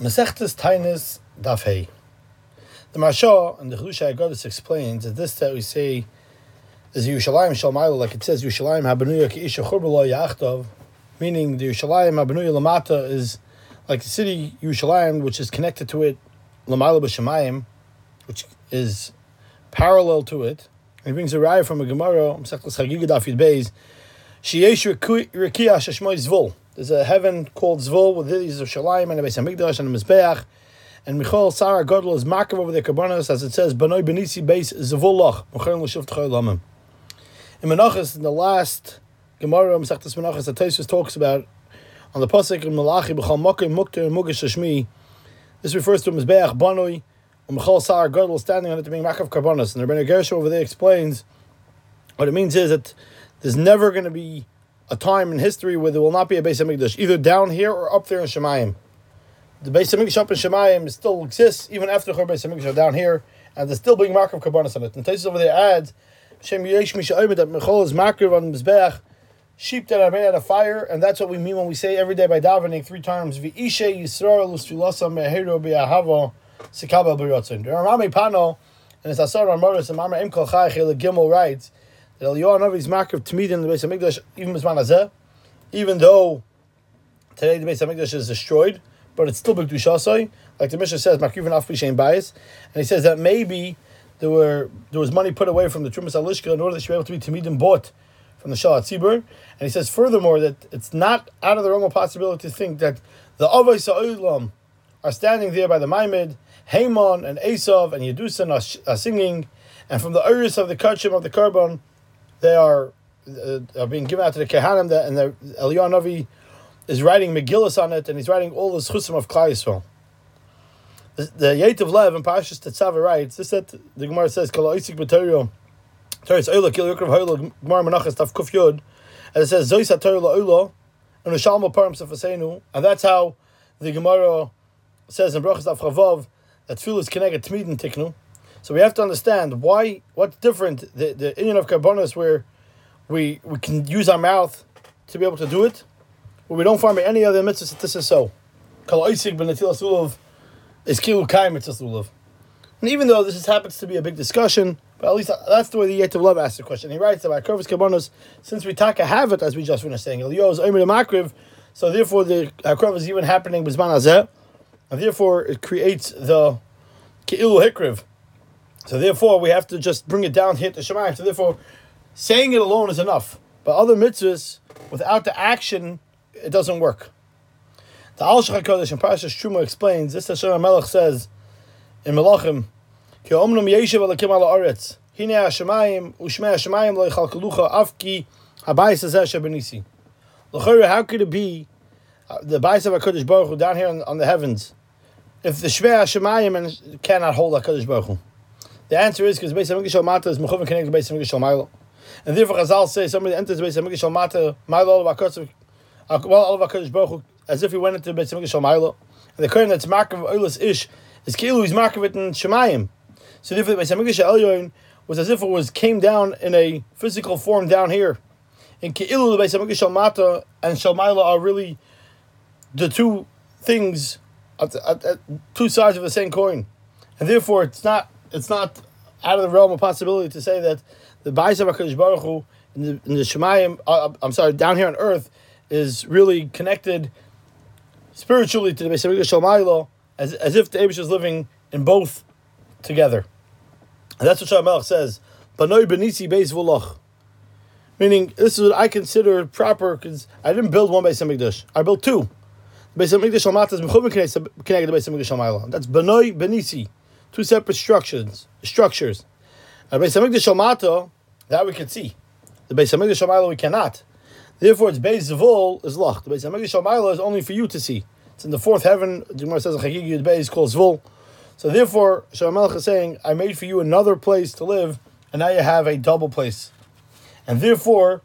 Masechtas Tainis Dafhei. The Marsha and the Chlusha Agadis explains that this that we say is Yerushalayim Shalmayla, like it says Yerushalayim Habanuya Keisha Churbala Yachtov, meaning the Yerushalayim Habanuya Lamata is like the city Yerushalayim, which is connected to it, Lamayla B'Shemayim, which is parallel to it. And he brings a raya from a Gemara, Masechtas Chagiga Daf Yud Beis, Sheyesh Rekiah Shashmoy. There's a heaven called Zvul with these of Shalayim and a Beis Hamikdash and a Mizbeach. And Michal Sarah Godel is marked over the Karbanos as it says, Banoi Benisi Beis Zvulach, Mochern L'Shuv Tchoy In Menachas, in the last Gemara, Masechtas Menachas, the Taisus talks about on the Pasuk in Malachi, B'chal Mokim Mukter Mugish Shashmi. This refers to Mizbeach Banoi, and Michal Sarah Godel standing on it to being Makav Karbanos. And the Rebbeinu Gershon over there explains what it means is that there's never going to be a time in history where there will not be a Beis Hamikdash, either down here or up there in Shemayim. The Beis Hamikdash up in Shemayim still exists even after the Beis Hamikdash down here, and there's still being mark of Karbanis on it. And Taisus over there adds, Shem Yesh Misha that Michal is marker on Mizbeach, sheep that are made out of fire, and that's what we mean when we say every day by davening three times, V'ishe Yisrael Ustrilasa Meheru B'Ahava Sikabel B'Yotzin. Rami Pano, and it's Asar on Moris, and Mama Imkal Chai Gimel writes, that Eliyahu of Tamid in the Beis Hamikdash, even Bisman even though today the Beis Hamikdash is destroyed, but it's still B'Kdushasai, like the Mishnah says, Makrivan Af B'Shem Bias, and he says that maybe there were there was money put away from the Trumas Alishka in order that she be able to be Tamidim bought from the Shalat Tzibur, and he says furthermore that it's not out of the realm of possibility to think that the Avay Sa'olam are standing there by the Maimid, Haman and Esav and Yedusan are, are singing, and from the Uris of the Kachim of the Karban, they are uh, are being given out to the Kehanim, and the Eliyahu Navi is writing Megillus on it, and he's writing all the chusim of Klal Yisrael. The, the Yativ Lev in Parashas Tetzaveh writes this that the Gemara says Kala Isik B'Torah Torah Oila Kil Yukrav Hoila Gemara Menachas Tav Kuf Yud, and it says Zois HaTorah La'ula and Rishalma Param Sefasenu, and that's how the Gemara says in Brachas Tav Chavav that Tefillah is connected to Midin Tiknu. So we have to understand why, what's different, the, the union of Karbonos where we we can use our mouth to be able to do it, where we don't find any other mitzvahs that this is so. Is And even though this is, happens to be a big discussion, but at least that's the way the Yativ Lev asks the question. He writes about Kurvis Karbonos, since we taka have it, as we just finished saying, so therefore the uh, Kurv is even happening Bizman Azeh, and therefore it creates the Ki'ilu Hikriv, so therefore, we have to just bring it down here to Shemayim. So therefore, saying it alone is enough. But other mitzvahs, without the action, it doesn't work. The Alshich HaKadosh in Parashas Truma explains, this Hashem HaMelech says in Melachim, Ki omnum yeshiv alakim ala aretz, hine ha-shemayim, u'shmei ha-shemayim lo afki habayis hazeh shebenisi. L'chore, how could it be uh, the bayis of HaKadosh Baruch Hu down here on, on the heavens, if the shmei ha-shemayim cannot hold HaKadosh Baruch Hu? The answer is because Beis Hamikdash Mata is Mechuvan connected to Beis Hamikdash Milo. And therefore Chazal say somebody enters Beis Hamikdash Mata, Milo HaKadosh, well, HaKadosh Baruch as if he went into Beis Hamikdash Milo. And the current that's mark of Oilas Ish is Kilu, he's mark of it in Shemayim. So therefore Beis Hamikdash Elyon was as if it was came down in a physical form down here. And Kilu, the Beis Hamikdash Mata and Shalmaila are really the two things, at, at, at two sides of the same coin. And therefore it's not it's not out of the realm of possibility to say that the Bais of HaKadosh Baruch Hu in the, in the Shemayim, uh, uh, I'm sorry, down here on earth, is really connected spiritually to the Beis Hamikdash Shalmaylo, as, as if the Abish is living in both together. And that's what Shah says, Banoi Benisi Beis Volach. Meaning, this is what I consider proper, because I didn't build one Beis Hamikdash, I built two. Beis Hamikdash Shalmata is connected to Beis Hamikdash Shalmaylo. That's Banoi Benisi two separate structures. Structures. Uh, the Beis Hamikdash Shalmato, that we can see. The Beis Hamikdash Shalmato we cannot. Therefore, its Beis Zvul is locked. The Beis Hamikdash Shalmato is only for you to see. It's in the fourth heaven. The Gemara says Chagigi Yud Beis called Zvul. So therefore, Shalom is saying, I made for you another place to live, and now you have a double place. And therefore,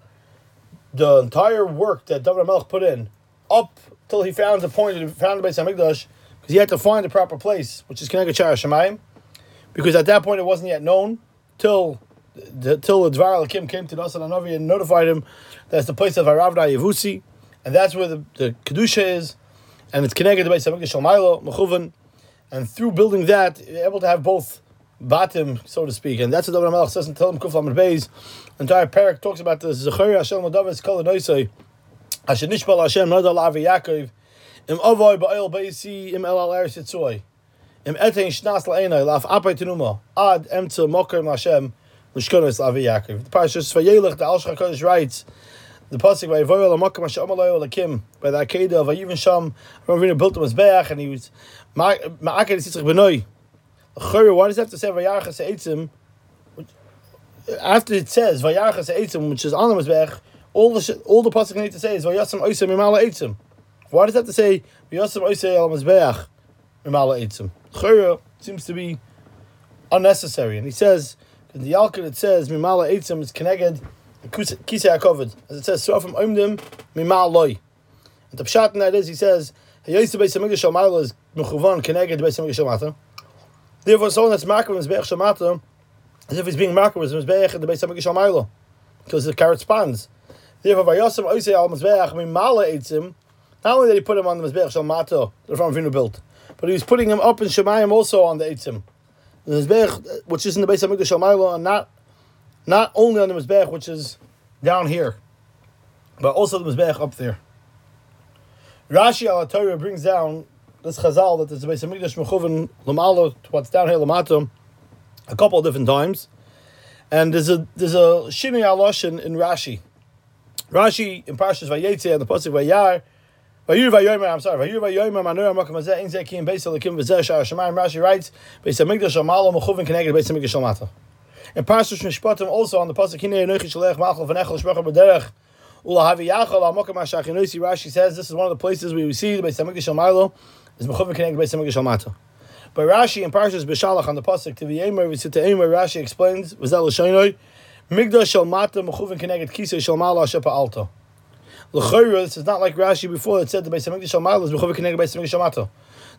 the entire work that David Melech put in, up till he found the point, found the Beis Hamikdash, because he had to find the proper place, which is Keneged Shara Shemayim, because at that point it wasn't yet known till the, till the Dvar Alakim came to Nasan Anavi and notified him that's the place of Aravda Yevusi, and that's where the, the Kedusha is. and it's connected to Beis Shalmailo Mechuvan, and through building that, you're able to have both batim, so to speak, and that's what David Melech says in Telem Kuflam and Beis. Entire parak talks about this. Zechari Hashem Ladavis Kol Asher Nishbal Hashem Nodal Avi Yaakov, Im Avoy Ba'il Beisi Im El Al Eretz Yitzoi, Im Etein Shnas La'enai Laf Apay Tenuma Ad Emtza Moker Hashem Mishkonos Avi Yaakov. The parashas Vayelech the Al Kodesh writes the pasuk by Voyel Amakim Hashem Alayo Lakim by the Akedah of Ayivan Sham. Ravina built him his beach and he was Ma'aked Sitzich Benoi. Why does it have to say Vayarchas Eitzim? After it says Vayarchas Eitzim, which is on the Mizbech, all the all the pasuk need to say is Vayasam Oisem Mimala Eitzim. Why does it have to say Oisem Al Mizbech Mimala seems to be unnecessary, and he says in the Yalkut it says Mimala Eitzim is connected Kisei HaKovid. As it says, Srafim Oimdim Mimal Loi. And the pshat in that is, he says, Hayayis Beis HaMikdash Shalmaila is Mechuvan Keneged Beis HaMikdash Shalmata. Therefore, someone that's with Mizbeach Shalmata, as if he's being with Mizbeach in the Beis HaMikdash Shalmaila. Because it corresponds. Therefore, Vayosam Oisei Al Mizbeach Mimala Eitzim, not only did he put him on the Mizbeach Shalmata, the Ram Vinu built, but he was putting him up in Shemayim also on the Eitzim. The Mizbeach, uh, which is in the base of HaMikdash Shalmaila, and not not only on the Mizbech, which is down here, but also the Mizbech up there. Rashi al brings down this Chazal that there's a of Hamikdash Mechuven Lamalo, what's down here Lamato, a couple of different times, and there's a there's a Shini Alosh in, in Rashi. Rashi in Parshas Vayetze and the pasuk Vayar. I'm sorry. V'Zeh. Rashi writes Beis Hamikdash Amalo Mechuven connected Beis Hamikdash Lamata. In Parshas Mishpatim also on the pasuk Hinei Enochi Shalech Malchol V'Nechol Shmecha B'Derech Ulahavi Yachol Amokam Hashachinosi. Rashi says this is one of the places we see the Beis Hamikdash Amalo is Mechuven connected Beis Hamikdash Amata. But Rashi in Parshas B'Shalach on the pasuk Eimer V'Sita Eimer Rashi explains V'Zel L'Shoinoi Migdash Shalmata Mechuven connected Kisei Shalmala Shepa Alta. L'chayra, this is not like Rashi before that said the Beis Hamikdash Shalmala is Mechuven connected Beis Hamikdash Amata.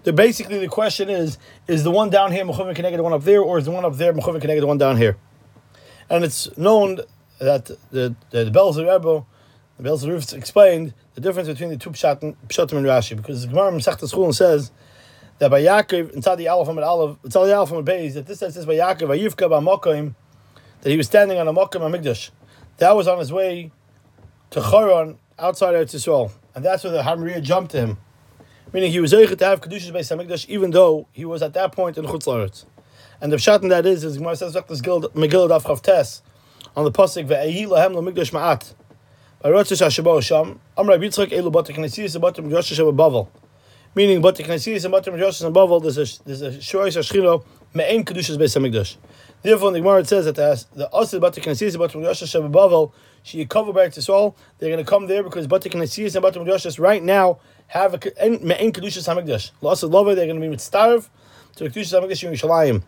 The basically the question is: Is the one down here Mechuven connected the one up there, or is the one up there Mechuven connected the one down here? And it's known that the the, the Belzer Rebbe, the Belzer Rebbe explained the difference between the two pshatim, pshatim and Rashi because the Gemara Masechtas Chulin says that by Yaakov inside the Aleph and Aleph, the Aleph and Beis that this says this by Yaakov Vayivka B'Makoim that he was standing on a Makom Hamikdash. That was on his way to Choron outside Eretz Yisrael, and that's where the Hamriya jumped to him meaning he was able to have kedushas Beis Hamikdash even though he was at that point in Chutz. And the pshat in that is, is Gemara says Megillah Daf Chav Tes on the pasuk ve'ehi lahem lemikdash ma'at. By Yitzchak Elu Bata Knesiyas Bata Rosh Hashanah Bavel. Meaning. There's a there's a Shoresh Hashchino me'en kedushas Beis Hamikdash. Therefore, the Gemara says that the, us, the Asid Bata Knesiyas Bata Rosh Hashanah Bavel she cover back to Saul. They're going to come there because but Bata Knesiyas and Bata Rosh right now have a me'en kedushas Hamikdash. Lost of love, they're going to be mitzdarv to the kedushas Hamikdash in Yerushalayim.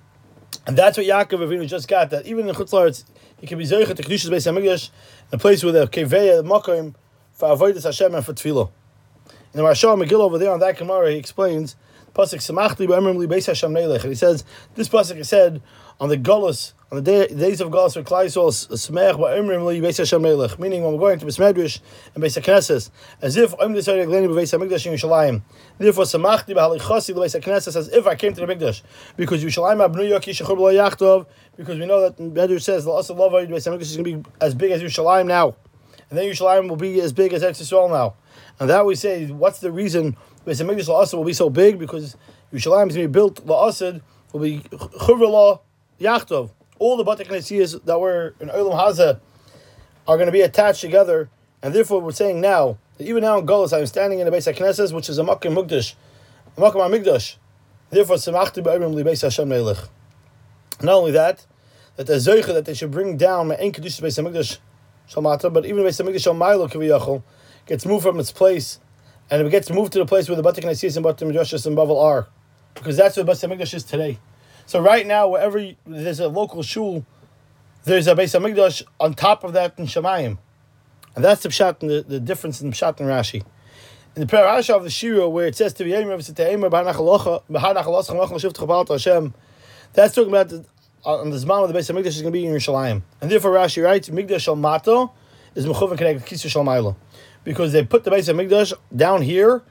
And that's what Yaakov Avinu just got. That even in Chutz he can be zoichet to kedushas Beis Hamikdash, a place with a keveya makom for avodas Hashem and for tefillah. In the Rashah Megillah over there on that Gemara, he explains pasuk Samachli b'Emrim li Beis Hashem Neilech, and he says this pasuk is said on the Golos on the day, days of Galus for Klai Yisrael, Smech ba'Emrim li Beis Hashem Neilech, meaning when we're going to Besmedrish and Beis HaKnesses, as if I'm decided to Beis HaMikdash in Yerushalayim. Therefore, li Beis as if I came to the Mikdash, because abnu yoki shechur yachtov, because we know that Medrash says the Asa Lava Beis HaMikdash is going to be as big as Yerushalayim now, and then Yerushalayim will be as big as Eretz now. And that we say, what's the reason Beis Hamikdash will be so big? Because Yerushalayim is going to be built, La'asad will be Churvela Yachtov. All the Batik Nesiyas that were in Olam Haza are going to be attached together, and therefore we're saying now, that even now in Golos, I'm standing in the Beis HaKnesses, which is a Makkah Mugdash, a Makkah HaMikdash. Therefore, Samachti Ba'imim Li Beis Hashem Melech. Not only that, that the Zoicha that they should bring down Ma'en Kedushas Beis HaMikdash Shalmata, but even Beis HaMikdash Shalmaylo Kaviyachol gets moved from its place, and it gets moved to the place where the Batik Nesiyas and Batim Joshua and Bavel are, because that's where Beis HaMikdash is today. So right now, wherever you, there's a local shul, there's a Beis Hamikdash on top of that in Shemayim. And that's the pshat and the, the difference in pshat and Rashi. In the parasha of the Shira, where it says to be Hashem, that's talking about the, on the Zman of the Beis Hamikdash is going to be in Yerushalayim. And therefore Rashi writes, Migdash Shal Mato is Mechuvan connected Kisah Shal. Because they put the Beis Hamikdash down here,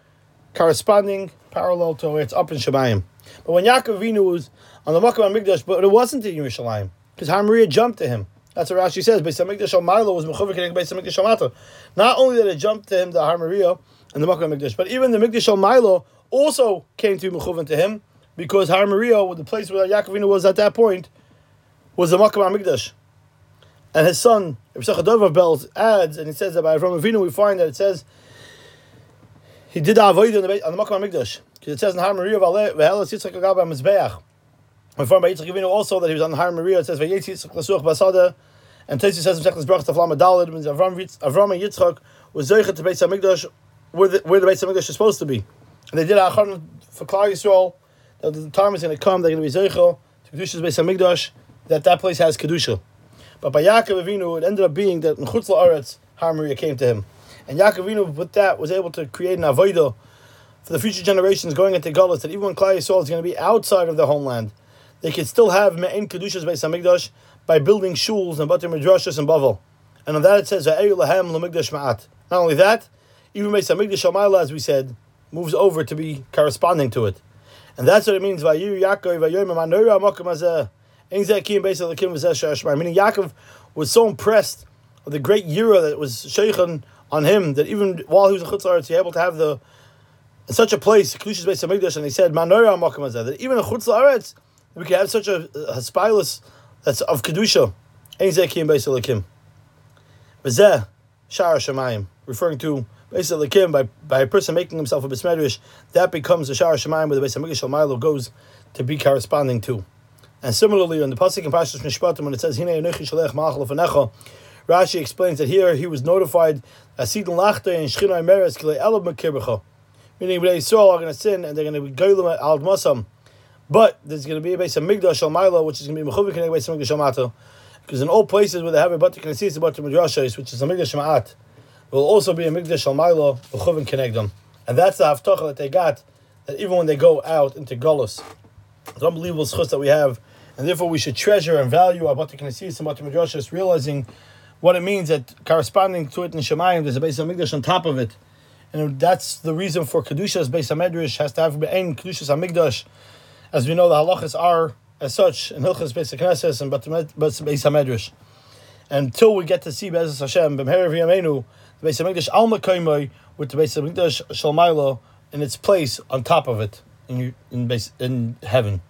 corresponding parallel to where it's up in Shemayim. But when Yaakov Avinu was on the Makkah Mikdash, but it wasn't in Yerushalayim because Hamaria jumped to him. That's what Rashi says. Beis Hamikdash Milo was Mechavik Beis Hamikdash Al Not only did it jump to him, the Hamaria and the Makkah Mikdash, but even the Mikdash Al Milo also came to Mechavik to him because Hamaria, the place where Yaakov Avinu was at that point, was the Makkah Mikdash. And his son, Yissachar Dov of Belz, adds, and he says that by Avram Avinu we find that it says he did the avodah on the, on the Makkah Mikdash. Because it says in Har Maria, v'ale V'helas Yitzchak Agab HaMizbeach. We find by Yitzchak Avinu also that he was on the Har Maria, it says, V'yetzi Yitzchak Lasuach Basada, and Tesi says in Shechlis Brach Taflam Adalid, means Avram, and Yitzchak was Zeichet to Beis HaMikdash, where the, where the Beis HaMikdash is supposed to be. And they did Achon for Klal Yisrael, that the time is going to come, they're going to be Zeichel, to Kedusha's Beis HaMikdash, that that place has Kedusha. But by Yaakov Avinu, it ended up being that in Chutz La'aretz, Har Maria came to him. And Yaakov Avinu, with that, was able to create an avodah for the future generations going into Gullus, that even when Klal Yisrael is going to be outside of their homeland, they could still have Me'en Kedushas Beis HaMikdash by building shuls and Batim Midrashas and Bavel. And on that it says, lahem ma'at. Not only that, even Beis HaMikdash Shamayla, as we said, moves over to be corresponding to it. And that's what it means, Meaning Yaakov was so impressed of the great Yira that was Sheikhan on him that even while he was in Chutz La'aretz, he was able to have the in such a place, Kedushas Beis Hamikdash, and they said Manora Makom that even in Chutz La'aretz we can have such a, a spilus that's of kedusha. Ein Zekim Beis Elikim. V'zeh Shara Shemayim, referring to Beis Elikim by by a person making himself a besmedrish, that becomes the Shara Shemayim where the Beis Hamikdash Milo goes to be corresponding to. And similarly, in the pasuk in Parshas Mishpatim, when it says Hine Yonechi Shalech Ma'achal Lefanecha, Rashi explains that here he was notified Asid Lachte and Shchinai Meres Kile Elab Mekirbecha. Meaning they Yisrael are going to sin and they're going to be Goyim Al Masam. But there's going to be a base of Migdash Al which is going to be Mechuvik and base of Migdash. Because in all places where they have a Batik Nesis, a Batik Midrashas, which is a Migdash Ma'at, will also be a Migdash Al Milo, Mechuvik Kenegdom. And that's the Haftacha that they got, that even when they go out into Golos, it's unbelievable schus that we have, and therefore we should treasure and value our Batik Nesis and Batik Midrashas, realizing what it means that corresponding to it in Shemayim, there's a base of Migdash on top of it. And that's the reason for Kedushas base of HaMedrash has to have Be'en Kedushas HaMikdash. As we know, the halachas are as such in Hilchas Beis HaKnesses and Beis HaMedrash. Until we get to see Be'ez Hashem, B'mher V'yamenu, the Beis HaMikdash Al Makoimoi, with the Beis HaMikdash Shalmailo in its place on top of it in, in, base, in heaven.